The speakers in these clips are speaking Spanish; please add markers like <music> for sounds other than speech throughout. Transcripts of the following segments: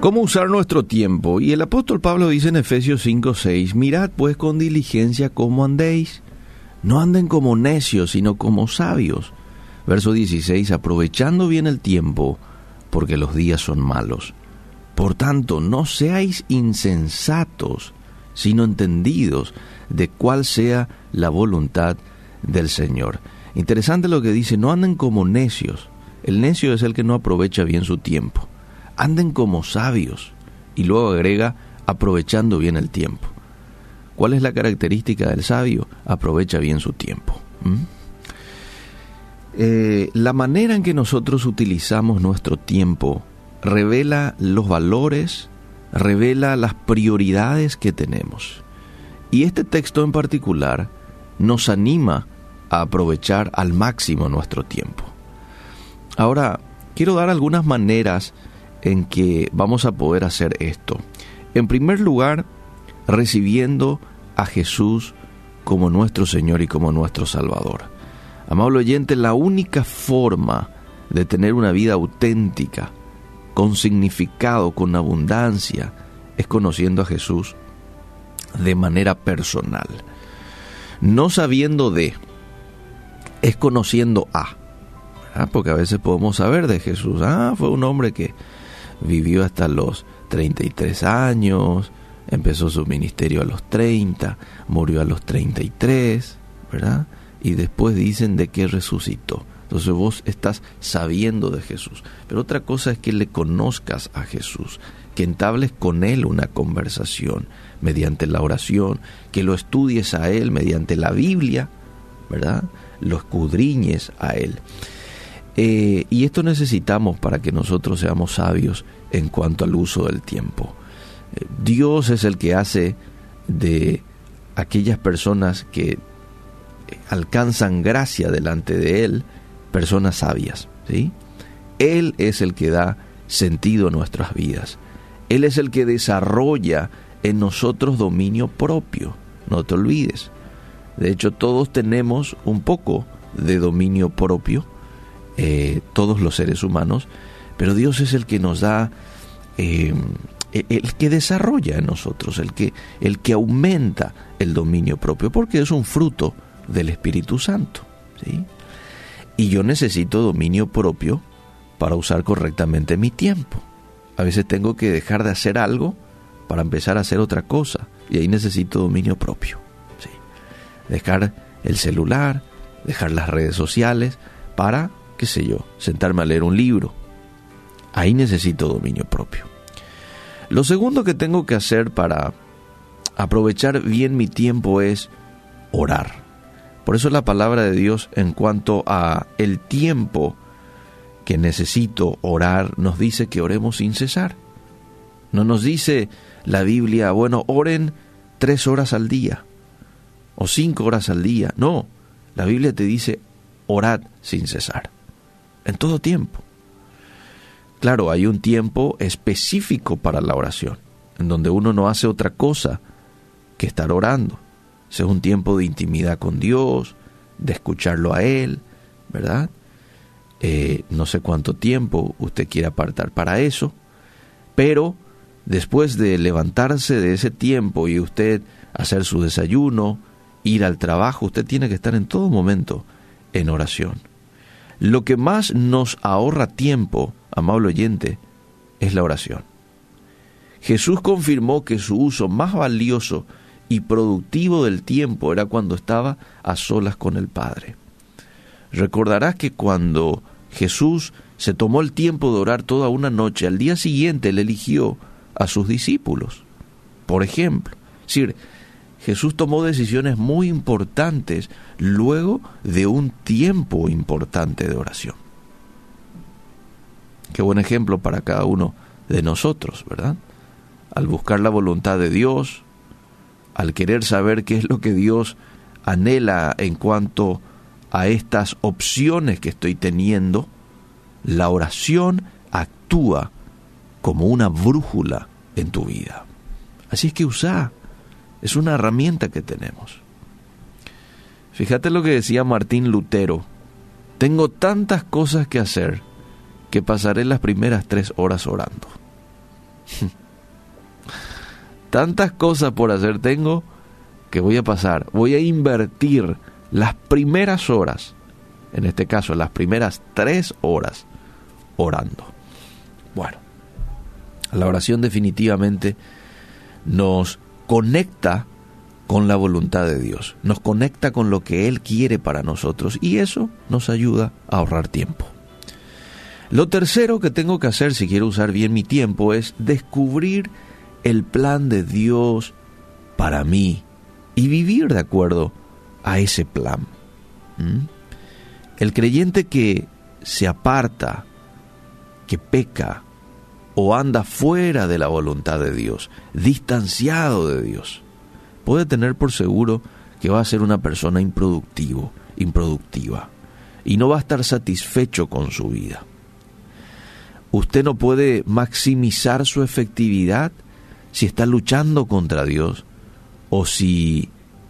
¿Cómo usar nuestro tiempo? Y el apóstol Pablo dice en Efesios 5:6, mirad pues con diligencia cómo andéis, no anden como necios, sino como sabios. Verso 16, aprovechando bien el tiempo, porque los días son malos. Por tanto, no seáis insensatos, sino entendidos de cuál sea la voluntad del Señor. Interesante lo que dice, no anden como necios. El necio es el que no aprovecha bien su tiempo anden como sabios. Y luego agrega, aprovechando bien el tiempo. ¿Cuál es la característica del sabio? Aprovecha bien su tiempo. Eh, la manera en que nosotros utilizamos nuestro tiempo revela los valores, revela las prioridades que tenemos. Y este texto en particular nos anima a aprovechar al máximo nuestro tiempo. Ahora, quiero dar algunas maneras en que vamos a poder hacer esto. En primer lugar, recibiendo a Jesús como nuestro Señor y como nuestro Salvador. Amable oyente, la única forma de tener una vida auténtica, con significado, con abundancia, es conociendo a Jesús de manera personal. No sabiendo de, es conociendo a. Porque a veces podemos saber de Jesús. Ah, fue un hombre que vivió hasta los 33 años, empezó su ministerio a los 30, murió a los 33, ¿verdad? Y después dicen de que resucitó. Entonces vos estás sabiendo de Jesús. Pero otra cosa es que le conozcas a Jesús, que entables con Él una conversación mediante la oración, que lo estudies a Él mediante la Biblia, ¿verdad? Lo escudriñes a Él. Eh, y esto necesitamos para que nosotros seamos sabios en cuanto al uso del tiempo. Eh, Dios es el que hace de aquellas personas que alcanzan gracia delante de Él, personas sabias. ¿sí? Él es el que da sentido a nuestras vidas. Él es el que desarrolla en nosotros dominio propio. No te olvides. De hecho, todos tenemos un poco de dominio propio eh, todos los seres humanos, pero Dios es el que nos da, eh, el que desarrolla en nosotros, el que, el que aumenta el dominio propio, porque es un fruto del Espíritu Santo. ¿sí? Y yo necesito dominio propio para usar correctamente mi tiempo. A veces tengo que dejar de hacer algo para empezar a hacer otra cosa. Y ahí necesito dominio propio. ¿sí? Dejar el celular, dejar las redes sociales para qué sé yo, sentarme a leer un libro. Ahí necesito dominio propio. Lo segundo que tengo que hacer para aprovechar bien mi tiempo es orar. Por eso la palabra de Dios en cuanto a el tiempo que necesito orar nos dice que oremos sin cesar. No nos dice la Biblia, bueno, oren tres horas al día o cinco horas al día. No, la Biblia te dice orad sin cesar en todo tiempo. Claro, hay un tiempo específico para la oración, en donde uno no hace otra cosa que estar orando. Ese es un tiempo de intimidad con Dios, de escucharlo a Él, ¿verdad? Eh, no sé cuánto tiempo usted quiere apartar para eso, pero después de levantarse de ese tiempo y usted hacer su desayuno, ir al trabajo, usted tiene que estar en todo momento en oración. Lo que más nos ahorra tiempo, amable oyente, es la oración. Jesús confirmó que su uso más valioso y productivo del tiempo era cuando estaba a solas con el Padre. Recordarás que cuando Jesús se tomó el tiempo de orar toda una noche, al día siguiente le eligió a sus discípulos. Por ejemplo, es decir, Jesús tomó decisiones muy importantes luego de un tiempo importante de oración. Qué buen ejemplo para cada uno de nosotros, ¿verdad? Al buscar la voluntad de Dios, al querer saber qué es lo que Dios anhela en cuanto a estas opciones que estoy teniendo, la oración actúa como una brújula en tu vida. Así es que usa es una herramienta que tenemos. Fíjate lo que decía Martín Lutero. Tengo tantas cosas que hacer que pasaré las primeras tres horas orando. <laughs> tantas cosas por hacer tengo que voy a pasar, voy a invertir las primeras horas, en este caso las primeras tres horas, orando. Bueno, la oración definitivamente nos conecta con la voluntad de Dios, nos conecta con lo que Él quiere para nosotros y eso nos ayuda a ahorrar tiempo. Lo tercero que tengo que hacer si quiero usar bien mi tiempo es descubrir el plan de Dios para mí y vivir de acuerdo a ese plan. ¿Mm? El creyente que se aparta, que peca o anda fuera de la voluntad de Dios, distanciado de Dios, puede tener por seguro que va a ser una persona improductivo, improductiva, y no va a estar satisfecho con su vida. Usted no puede maximizar su efectividad si está luchando contra Dios o si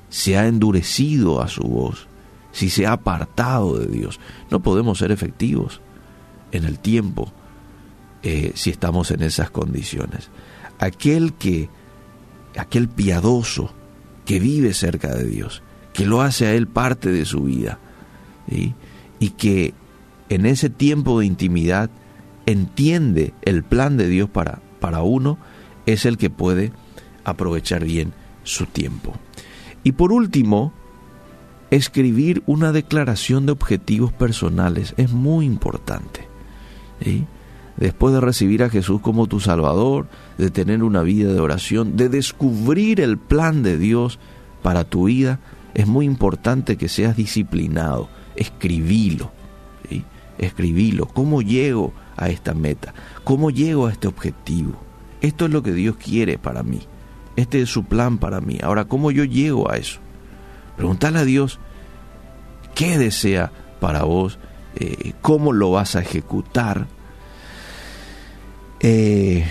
se ha endurecido a su voz, si se ha apartado de Dios. No podemos ser efectivos en el tiempo eh, si estamos en esas condiciones. Aquel que, aquel piadoso, que vive cerca de Dios, que lo hace a Él parte de su vida, y que en ese tiempo de intimidad entiende el plan de Dios para, para uno, es el que puede aprovechar bien su tiempo. Y por último, escribir una declaración de objetivos personales es muy importante. Después de recibir a Jesús como tu Salvador, de tener una vida de oración, de descubrir el plan de Dios para tu vida, es muy importante que seas disciplinado. Escribilo. Escribilo. ¿Cómo llego a esta meta? ¿Cómo llego a este objetivo? Esto es lo que Dios quiere para mí. Este es su plan para mí. Ahora, ¿cómo yo llego a eso? Preguntale a Dios qué desea para vos, eh, cómo lo vas a ejecutar. Eh,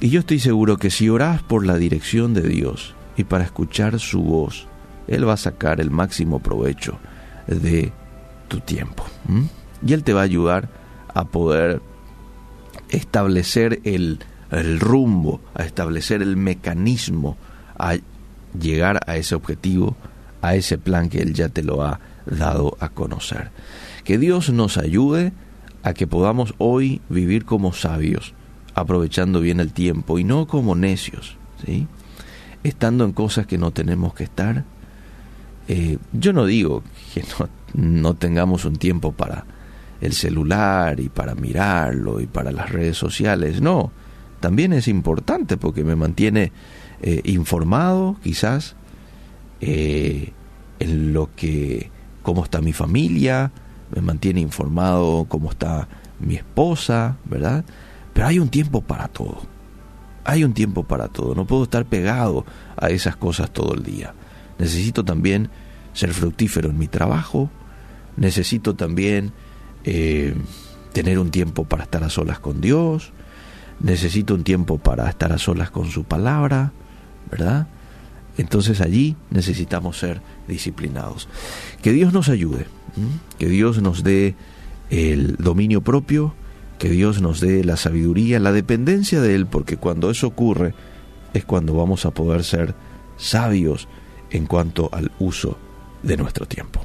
y yo estoy seguro que si orás por la dirección de Dios y para escuchar su voz, Él va a sacar el máximo provecho de tu tiempo. Y Él te va a ayudar a poder establecer el, el rumbo, a establecer el mecanismo, a llegar a ese objetivo, a ese plan que Él ya te lo ha dado a conocer. Que Dios nos ayude a que podamos hoy vivir como sabios, aprovechando bien el tiempo y no como necios, ¿sí? estando en cosas que no tenemos que estar. Eh, yo no digo que no, tengamos un tiempo para el celular y para mirarlo y para las redes sociales, no, también es importante porque me mantiene eh, informado quizás eh, en lo que, cómo está mi familia, me mantiene informado cómo está mi esposa, ¿verdad? Pero hay un tiempo para todo. Hay un tiempo para todo. No puedo estar pegado a esas cosas todo el día. Necesito también ser fructífero en mi trabajo. Necesito también eh, tener un tiempo para estar a solas con Dios. Necesito un tiempo para estar a solas con su palabra, ¿verdad? Entonces allí necesitamos ser disciplinados. Que Dios nos ayude, que Dios nos dé el dominio propio, que Dios nos dé la sabiduría, la dependencia de Él, porque cuando eso ocurre es cuando vamos a poder ser sabios en cuanto al uso de nuestro tiempo.